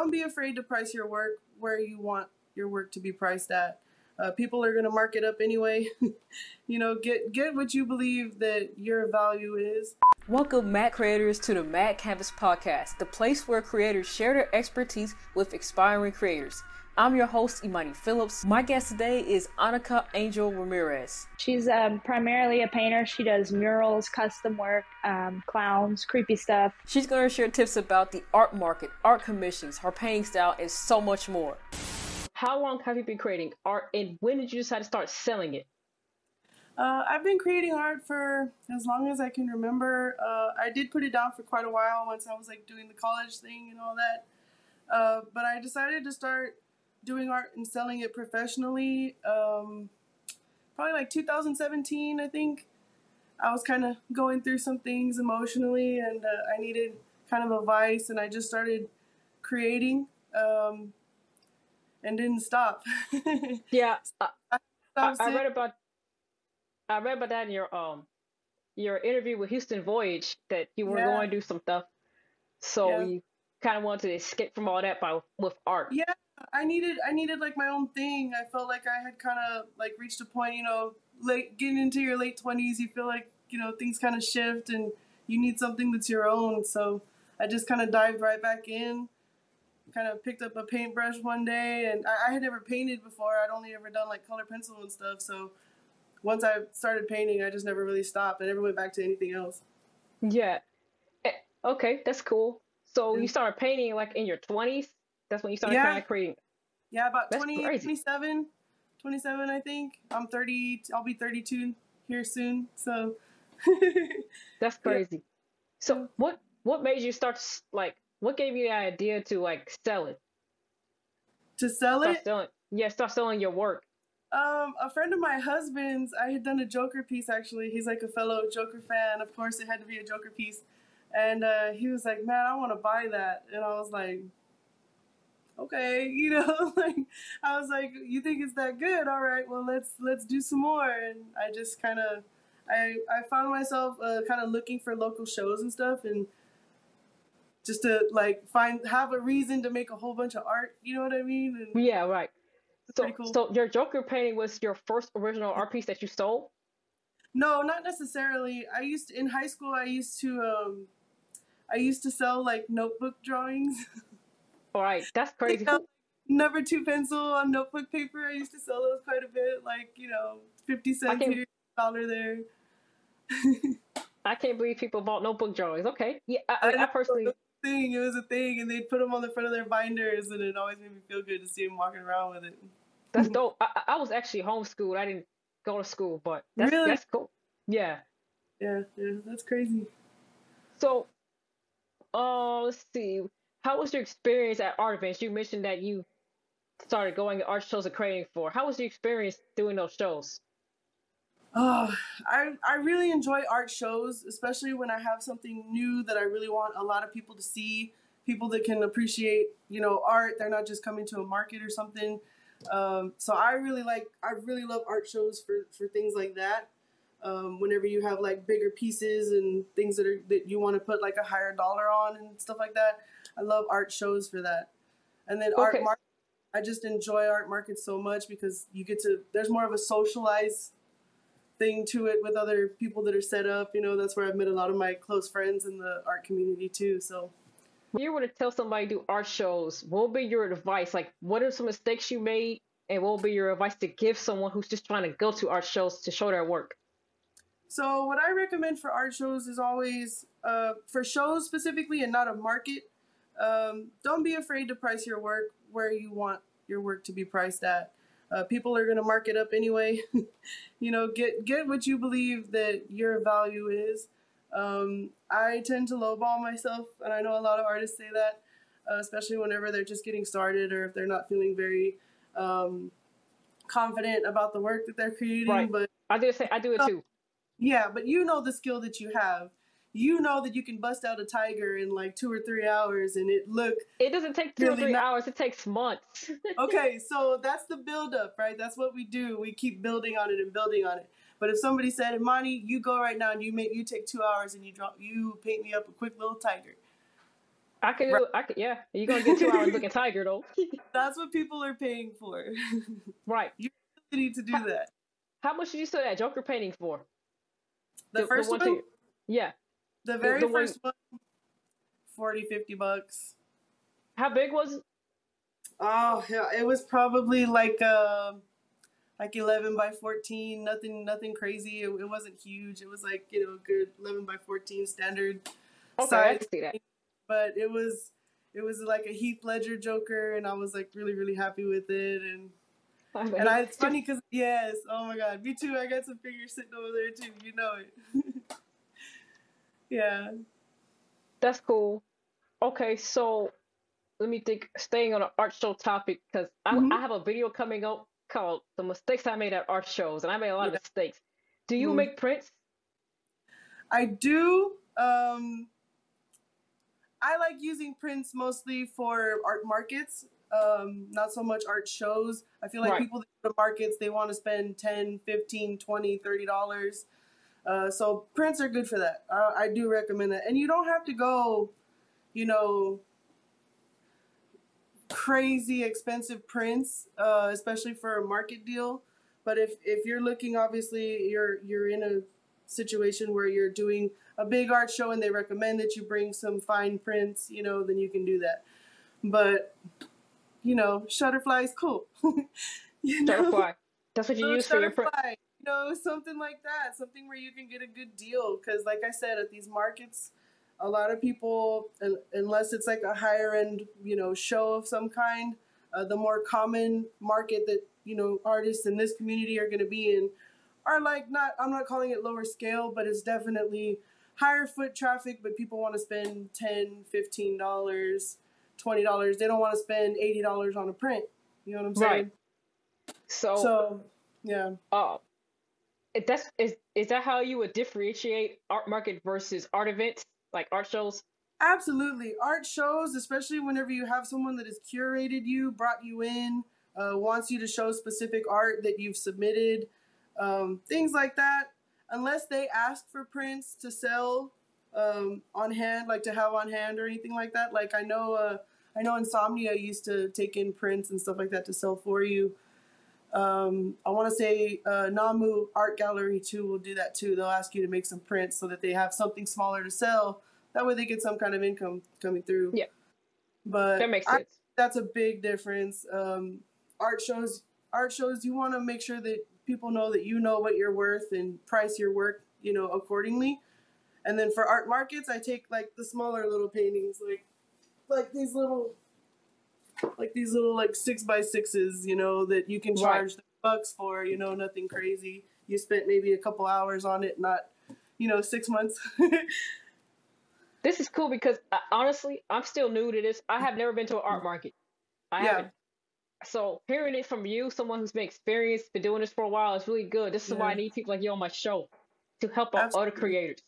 don't be afraid to price your work where you want your work to be priced at. Uh, people are going to mark it up anyway. you know, get get what you believe that your value is. Welcome, Mac creators, to the Mac Canvas podcast, the place where creators share their expertise with aspiring creators. I'm your host, Imani Phillips. My guest today is Aneka Angel Ramirez. She's um, primarily a painter. She does murals, custom work, um, clowns, creepy stuff. She's going to share tips about the art market, art commissions, her painting style, and so much more. How long have you been creating art, and when did you decide to start selling it? Uh, I've been creating art for as long as I can remember. Uh, I did put it down for quite a while once I was like doing the college thing and all that. Uh, but I decided to start doing art and selling it professionally. Um, probably like 2017, I think. I was kind of going through some things emotionally, and uh, I needed kind of a vice, and I just started creating, um, and didn't stop. yeah, I, I, I read about I read about that in your um your interview with Houston Voyage that you were yeah. going to do some stuff, so yeah. you kind of wanted to escape from all that by with art. Yeah, I needed I needed like my own thing. I felt like I had kind of like reached a point, you know, late getting into your late twenties. You feel like you know things kind of shift, and you need something that's your own. So I just kind of dived right back in. Kind of picked up a paintbrush one day, and I, I had never painted before. I'd only ever done like color pencil and stuff. So once I started painting, I just never really stopped. I never went back to anything else. Yeah. Eh, okay, that's cool. So you started painting like in your twenties. That's when you started yeah. creating. Yeah, about 20, 27, 27, I think. I'm 30. I'll be 32 here soon. So that's crazy. Yeah. So what what made you start like what gave you the idea to like sell it? To sell start it? Selling, yeah, start selling your work. Um, a friend of my husband's, I had done a Joker piece actually. He's like a fellow Joker fan. Of course, it had to be a Joker piece. And uh, he was like, "Man, I want to buy that." And I was like, okay, you know, like I was like, you think it's that good? All right, well let's let's do some more. And I just kind of, I I found myself uh, kind of looking for local shows and stuff, and just to like find have a reason to make a whole bunch of art. You know what I mean? And yeah, right. So, cool. so your Joker painting was your first original art piece that you sold? No, not necessarily. I used to, in high school. I used to um, I used to sell like notebook drawings. All right, that's crazy. Know, number two pencil on notebook paper. I used to sell those quite a bit, like you know, fifty cents here, dollar there. I can't believe people bought notebook drawings. Okay, yeah, I, I, I personally thing. It was a thing, and they'd put them on the front of their binders, and it always made me feel good to see them walking around with it. That's dope. I, I was actually homeschooled. I didn't go to school, but that's, really? that's cool. Yeah. Yeah, yeah, that's crazy. So, uh, let's see how was your experience at art events? You mentioned that you started going to art shows and creating for. How was your experience doing those shows? Oh, I I really enjoy art shows, especially when I have something new that I really want a lot of people to see. People that can appreciate, you know, art. They're not just coming to a market or something. Um, so I really like, I really love art shows for for things like that. Um, whenever you have like bigger pieces and things that are that you want to put like a higher dollar on and stuff like that. I love art shows for that. And then okay. art market, I just enjoy art markets so much because you get to there's more of a socialized thing to it with other people that are set up. You know, that's where I've met a lot of my close friends in the art community too. So if you were to tell somebody to do art shows, what would be your advice? Like what are some mistakes you made and what would be your advice to give someone who's just trying to go to art shows to show their work? So what I recommend for art shows is always uh, for shows specifically and not a market um, don't be afraid to price your work where you want your work to be priced at. Uh, people are going to mark it up anyway. you know, get get what you believe that your value is. Um, I tend to lowball myself, and I know a lot of artists say that, uh, especially whenever they're just getting started or if they're not feeling very um, confident about the work that they're creating. Right. But I do say I do it too. Yeah, but you know the skill that you have you know that you can bust out a tiger in like two or three hours and it look it doesn't take two really or three not- hours it takes months okay so that's the build up right that's what we do we keep building on it and building on it but if somebody said imani you go right now and you make you take two hours and you draw you paint me up a quick little tiger I could, right. I could, yeah. You're gonna get two hours looking tiger though. That's what people are paying for. right. You need to do how, that. How much did you sell that Joker painting for? The, the first the one? one? yeah. The very the, first one, 40, 50 bucks. How big was it? Oh, yeah, it was probably like uh, like 11 by 14. Nothing, nothing crazy. It, it wasn't huge. It was like you know, a good 11 by 14 standard okay, size. I see that. But it was, it was like a Heath Ledger Joker, and I was like really, really happy with it. And and I, it's funny because yes, oh my god, me too. I got some figures sitting over there too. You know it. yeah. That's cool. Okay, so let me think. Staying on an art show topic because mm-hmm. I have a video coming up called "The Mistakes I Made at Art Shows," and I made a lot yeah. of mistakes. Do you mm-hmm. make prints? I do. Um, I like using prints mostly for art markets, um, not so much art shows. I feel like right. people that go to markets, they want to spend 10 15 20 30 dollars uh, so prints are good for that. Uh, I do recommend that, and you don't have to go, you know, crazy expensive prints, uh, especially for a market deal. But if if you're looking, obviously, you're you're in a situation where you're doing a big art show and they recommend that you bring some fine prints, you know, then you can do that. But you know, Shutterfly is cool. you know? Shutterfly. That's what you use for your print you know, something like that, something where you can get a good deal. Because, like I said, at these markets, a lot of people, unless it's like a higher end, you know, show of some kind, uh, the more common market that you know artists in this community are going to be in are like not. I'm not calling it lower scale, but it's definitely higher foot traffic. But people want to spend 10 15 dollars, twenty dollars. They don't want to spend eighty dollars on a print. You know what I'm saying? Right. So, so yeah. Uh, that's is is that how you would differentiate art market versus art events like art shows? Absolutely, art shows, especially whenever you have someone that has curated you, brought you in, uh, wants you to show specific art that you've submitted, um, things like that. Unless they ask for prints to sell um, on hand, like to have on hand or anything like that. Like I know, uh, I know Insomnia used to take in prints and stuff like that to sell for you. Um, I want to say uh, Namu Art Gallery too will do that too. They'll ask you to make some prints so that they have something smaller to sell. That way they get some kind of income coming through. Yeah, but that makes sense. I, that's a big difference. Um, art shows, art shows. You want to make sure that people know that you know what you're worth and price your work, you know, accordingly. And then for art markets, I take like the smaller little paintings, like like these little like these little like six by sixes, you know, that you can charge right. bucks for, you know, nothing crazy. You spent maybe a couple hours on it, not, you know, six months. this is cool because uh, honestly, I'm still new to this. I have never been to an art market. I yeah. haven't. So hearing it from you, someone who's been experienced, been doing this for a while, is really good. This is yeah. why I need people like you on my show to help out other creators.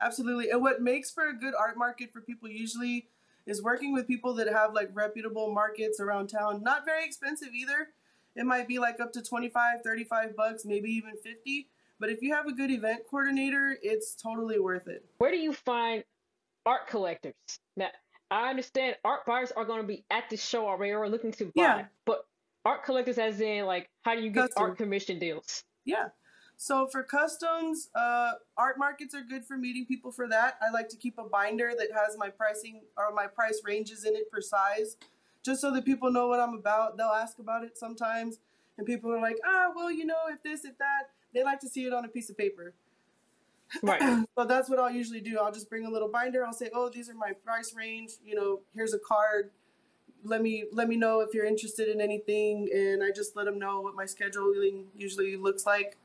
Absolutely. And what makes for a good art market for people usually is working with people that have like reputable markets around town. Not very expensive either. It might be like up to 25, 35 bucks, maybe even 50. But if you have a good event coordinator, it's totally worth it. Where do you find art collectors? Now, I understand art buyers are going to be at the show already or looking to buy, yeah. but art collectors, as in, like, how do you get Custom. art commission deals? Yeah. So for customs, uh, art markets are good for meeting people for that. I like to keep a binder that has my pricing or my price ranges in it per size, just so that people know what I'm about. They'll ask about it sometimes, and people are like, ah, well, you know, if this, if that. They like to see it on a piece of paper. Right. so that's what I'll usually do. I'll just bring a little binder. I'll say, oh, these are my price range. You know, here's a card. Let me let me know if you're interested in anything, and I just let them know what my scheduling usually looks like.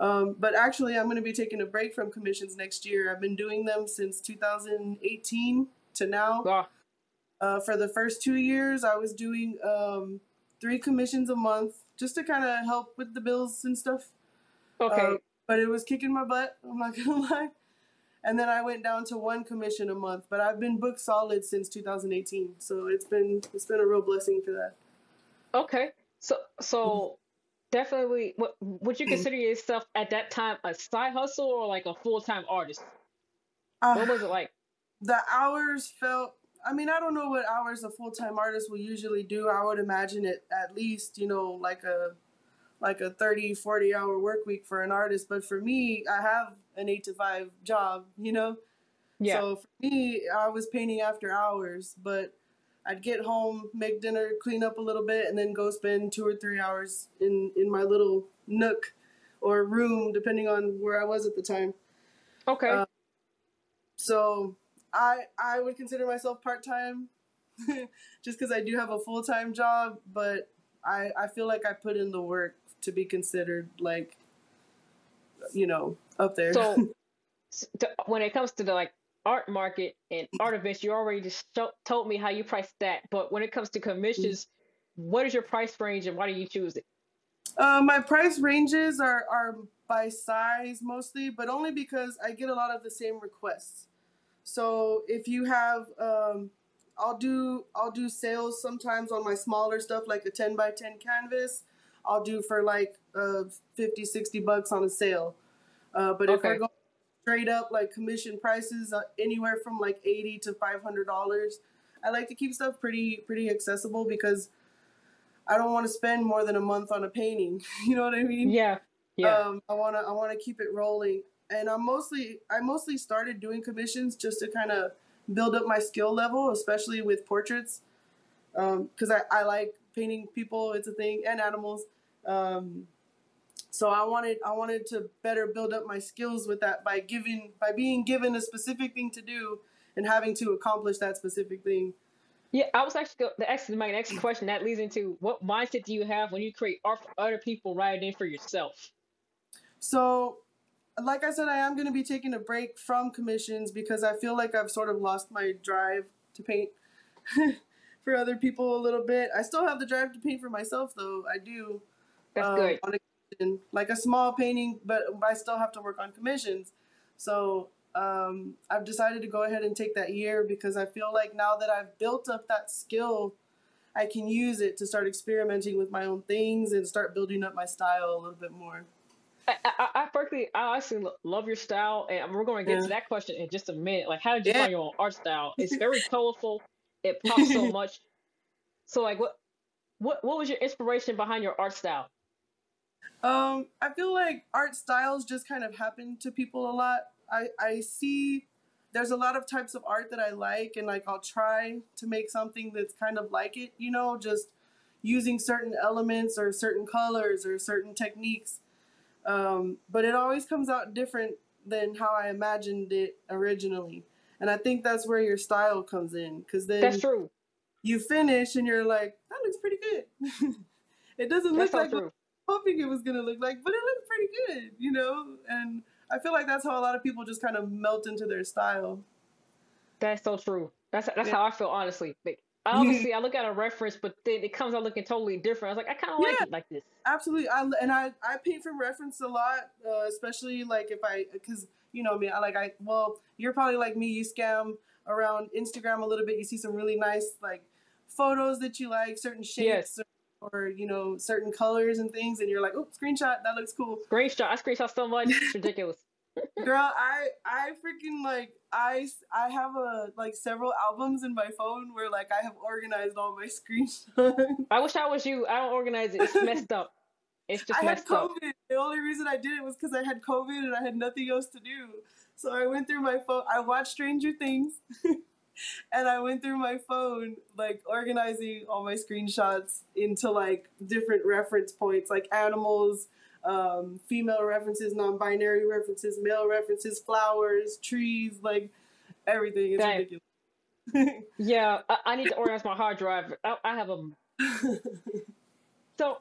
Um, but actually, I'm going to be taking a break from commissions next year. I've been doing them since 2018 to now. Ah. Uh, for the first two years, I was doing um, three commissions a month just to kind of help with the bills and stuff. Okay. Uh, but it was kicking my butt. I'm not gonna lie. And then I went down to one commission a month. But I've been booked solid since 2018, so it's been it's been a real blessing for that. Okay. So so definitely. What would you consider yourself at that time a side hustle or like a full time artist? Uh, what was it like? The hours felt. I mean, I don't know what hours a full time artist will usually do. I would imagine it at least, you know, like a like a 30, 40 hour work week for an artist. But for me, I have an eight to five job, you know? Yeah. So for me, I was painting after hours, but I'd get home, make dinner, clean up a little bit, and then go spend two or three hours in, in my little nook or room, depending on where I was at the time. Okay. Uh, so I I would consider myself part time, just because I do have a full time job, but I I feel like I put in the work to be considered like, you know, up there. So, when it comes to the like art market and art events, you already just show, told me how you price that. But when it comes to commissions, what is your price range and why do you choose it? Uh, my price ranges are are by size mostly, but only because I get a lot of the same requests. So if you have, um, I'll do I'll do sales sometimes on my smaller stuff like a 10 by 10 canvas. I'll do for like uh, 50, 60 bucks on a sale. Uh, but okay. if we're going straight up like commission prices, uh, anywhere from like 80 to $500, I like to keep stuff pretty pretty accessible because I don't want to spend more than a month on a painting. You know what I mean? Yeah. Yeah. Um, I wanna I wanna keep it rolling, and I'm mostly I mostly started doing commissions just to kind of build up my skill level, especially with portraits, because um, I I like painting people. It's a thing and animals. Um, so I wanted I wanted to better build up my skills with that by giving by being given a specific thing to do and having to accomplish that specific thing. Yeah, I was actually the next my next question that leads into what mindset do you have when you create art for other people rather than for yourself? So, like I said, I am going to be taking a break from commissions because I feel like I've sort of lost my drive to paint for other people a little bit. I still have the drive to paint for myself, though. I do. That's um, good. On a, like a small painting, but I still have to work on commissions. So um, I've decided to go ahead and take that year because I feel like now that I've built up that skill, I can use it to start experimenting with my own things and start building up my style a little bit more. I, I, I personally, I honestly love your style, and we're going to get yeah. to that question in just a minute. Like, how did you yeah. find your own art style? It's very colorful. It pops so much. So, like, what, what, what was your inspiration behind your art style? Um, I feel like art styles just kind of happen to people a lot. I, I see there's a lot of types of art that I like, and like I'll try to make something that's kind of like it. You know, just using certain elements or certain colors or certain techniques um, but it always comes out different than how I imagined it originally. And I think that's where your style comes in because then that's true. You finish and you're like, that looks pretty good. it doesn't that's look like was hoping it was gonna look like, but it looked pretty good, you know. And I feel like that's how a lot of people just kind of melt into their style. That's so true. That's that's yeah. how I feel honestly. Like obviously I look at a reference, but then it comes out looking totally different. I was like, I kind of yeah, like it like this. Absolutely, I and I I paint from reference a lot, uh, especially like if I because you know me, I like I well you're probably like me. You scam around Instagram a little bit. You see some really nice like photos that you like, certain shapes. Yes. Or, or you know certain colors and things, and you're like, "Oh, screenshot! That looks cool." Screenshot! I screenshot so much, it's ridiculous. Girl, I I freaking like I I have a like several albums in my phone where like I have organized all my screenshots. I wish I was you. I don't organize it. It's messed up. It's just I messed had COVID. Up. The only reason I did it was because I had COVID and I had nothing else to do. So I went through my phone. I watched Stranger Things, and I went through my phone like organizing all my screenshots into like different reference points, like animals um, female references, non-binary references, male references, flowers, trees, like everything. It's ridiculous. yeah, I, I, need to organize my hard drive. I, I have a. so,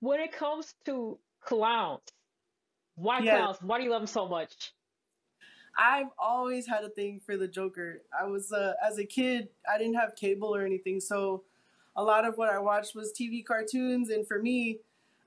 when it comes to clowns, why clowns? Why do you love them so much? I've always had a thing for the Joker. I was uh, as a kid, I didn't have cable or anything, so a lot of what I watched was TV cartoons, and for me,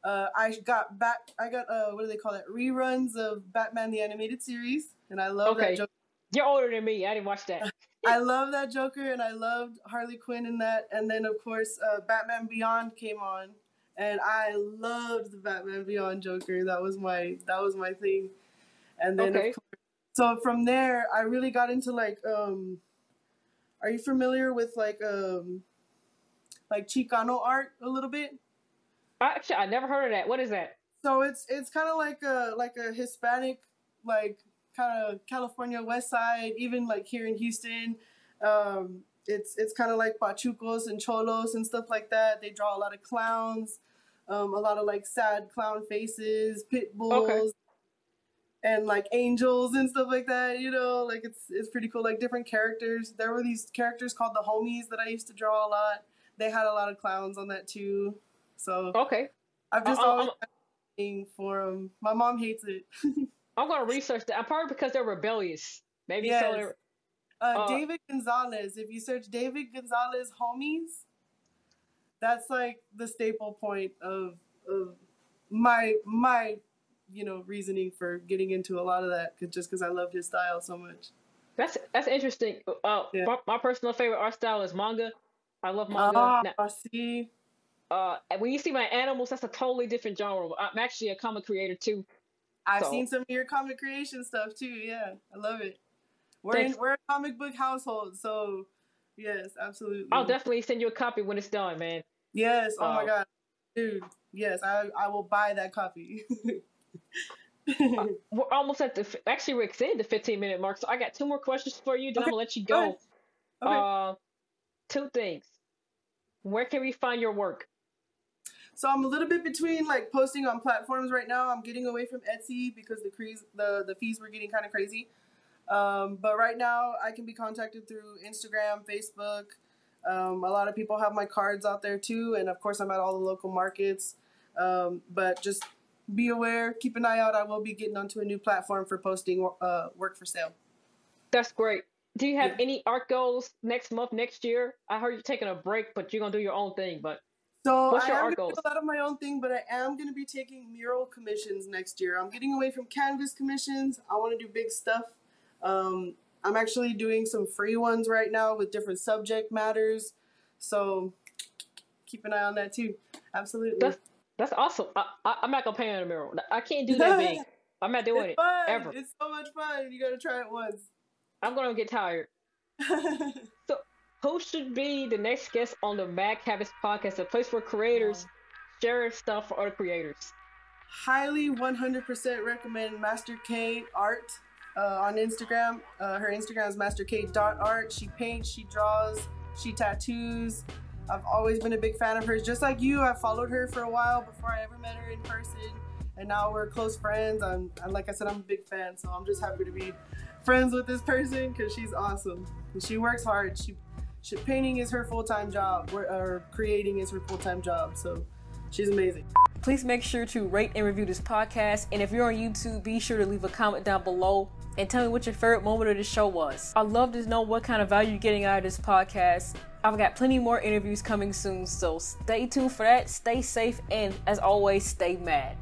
uh, I got back. I got uh, what do they call it? Reruns of Batman the animated series, and I love okay. that. Joker. You're older than me. I didn't watch that. I love that Joker, and I loved Harley Quinn in that. And then of course, uh, Batman Beyond came on, and I loved the Batman Beyond Joker. That was my that was my thing. And then okay. of course, so from there, I really got into like um, Are you familiar with like um like Chicano art a little bit? Actually, I never heard of that. What is that? So it's it's kind of like a like a Hispanic like kind of California West Side, even like here in Houston. Um, it's it's kind of like pachucos and cholos and stuff like that. They draw a lot of clowns, um, a lot of like sad clown faces, pit bulls, okay. And like angels and stuff like that. You know, like it's it's pretty cool. Like different characters. There were these characters called the homies that I used to draw a lot. They had a lot of clowns on that too. So okay, I've just uh, always I'm, for them. My mom hates it. I'm gonna research that. I'm probably because they're rebellious. Maybe yes. so. Uh, uh, David Gonzales. If you search David Gonzales homies, that's like the staple point of of my my you know reasoning for getting into a lot of that cause, just because I loved his style so much. That's that's interesting. Uh, yeah. my, my, personal favorite art style is manga. I love manga. Ah, now, see. Uh, when you see my animals, that's a totally different genre. I'm actually a comic creator too. I've so. seen some of your comic creation stuff too. Yeah, I love it. We're in, we're a comic book household, so yes, absolutely. I'll definitely send you a copy when it's done, man. Yes. Oh my um, god, dude. Yes, I I will buy that copy. we're almost at the actually we're exceeding the 15 minute mark, so I got two more questions for you. Then okay. I'm gonna let you go. go okay. Uh, two things. Where can we find your work? So I'm a little bit between like posting on platforms right now. I'm getting away from Etsy because the craze, the the fees were getting kind of crazy. Um, but right now I can be contacted through Instagram, Facebook. Um, a lot of people have my cards out there too, and of course I'm at all the local markets. Um, but just be aware, keep an eye out. I will be getting onto a new platform for posting uh, work for sale. That's great. Do you have yeah. any art goals next month, next year? I heard you're taking a break, but you're gonna do your own thing. But so What's your I am art goals? a lot of my own thing, but I am going to be taking mural commissions next year. I'm getting away from canvas commissions. I want to do big stuff. Um, I'm actually doing some free ones right now with different subject matters. So keep an eye on that too. Absolutely. That's, that's awesome. I, I, am not gonna paint on a mural. I can't do that big. I'm not doing it ever. It's so much fun. You gotta try it once. I'm gonna get tired. so who should be the next guest on the Mad Habits podcast, a place where creators share stuff for other creators? Highly 100% recommend Master K Art uh, on Instagram. Uh, her Instagram is Master K Art. She paints, she draws, she tattoos. I've always been a big fan of hers. Just like you, I followed her for a while before I ever met her in person, and now we're close friends. I'm, like I said, I'm a big fan, so I'm just happy to be friends with this person because she's awesome. And she works hard. She she, painting is her full-time job or creating is her full-time job so she's amazing please make sure to rate and review this podcast. And if you're on youtube be sure to leave a comment down below and tell me what your favorite moment of the show was. I'd love to know what kind of value you're getting out of this podcast. I've got plenty more interviews coming soon so stay tuned for that. Stay safe and as always stay mad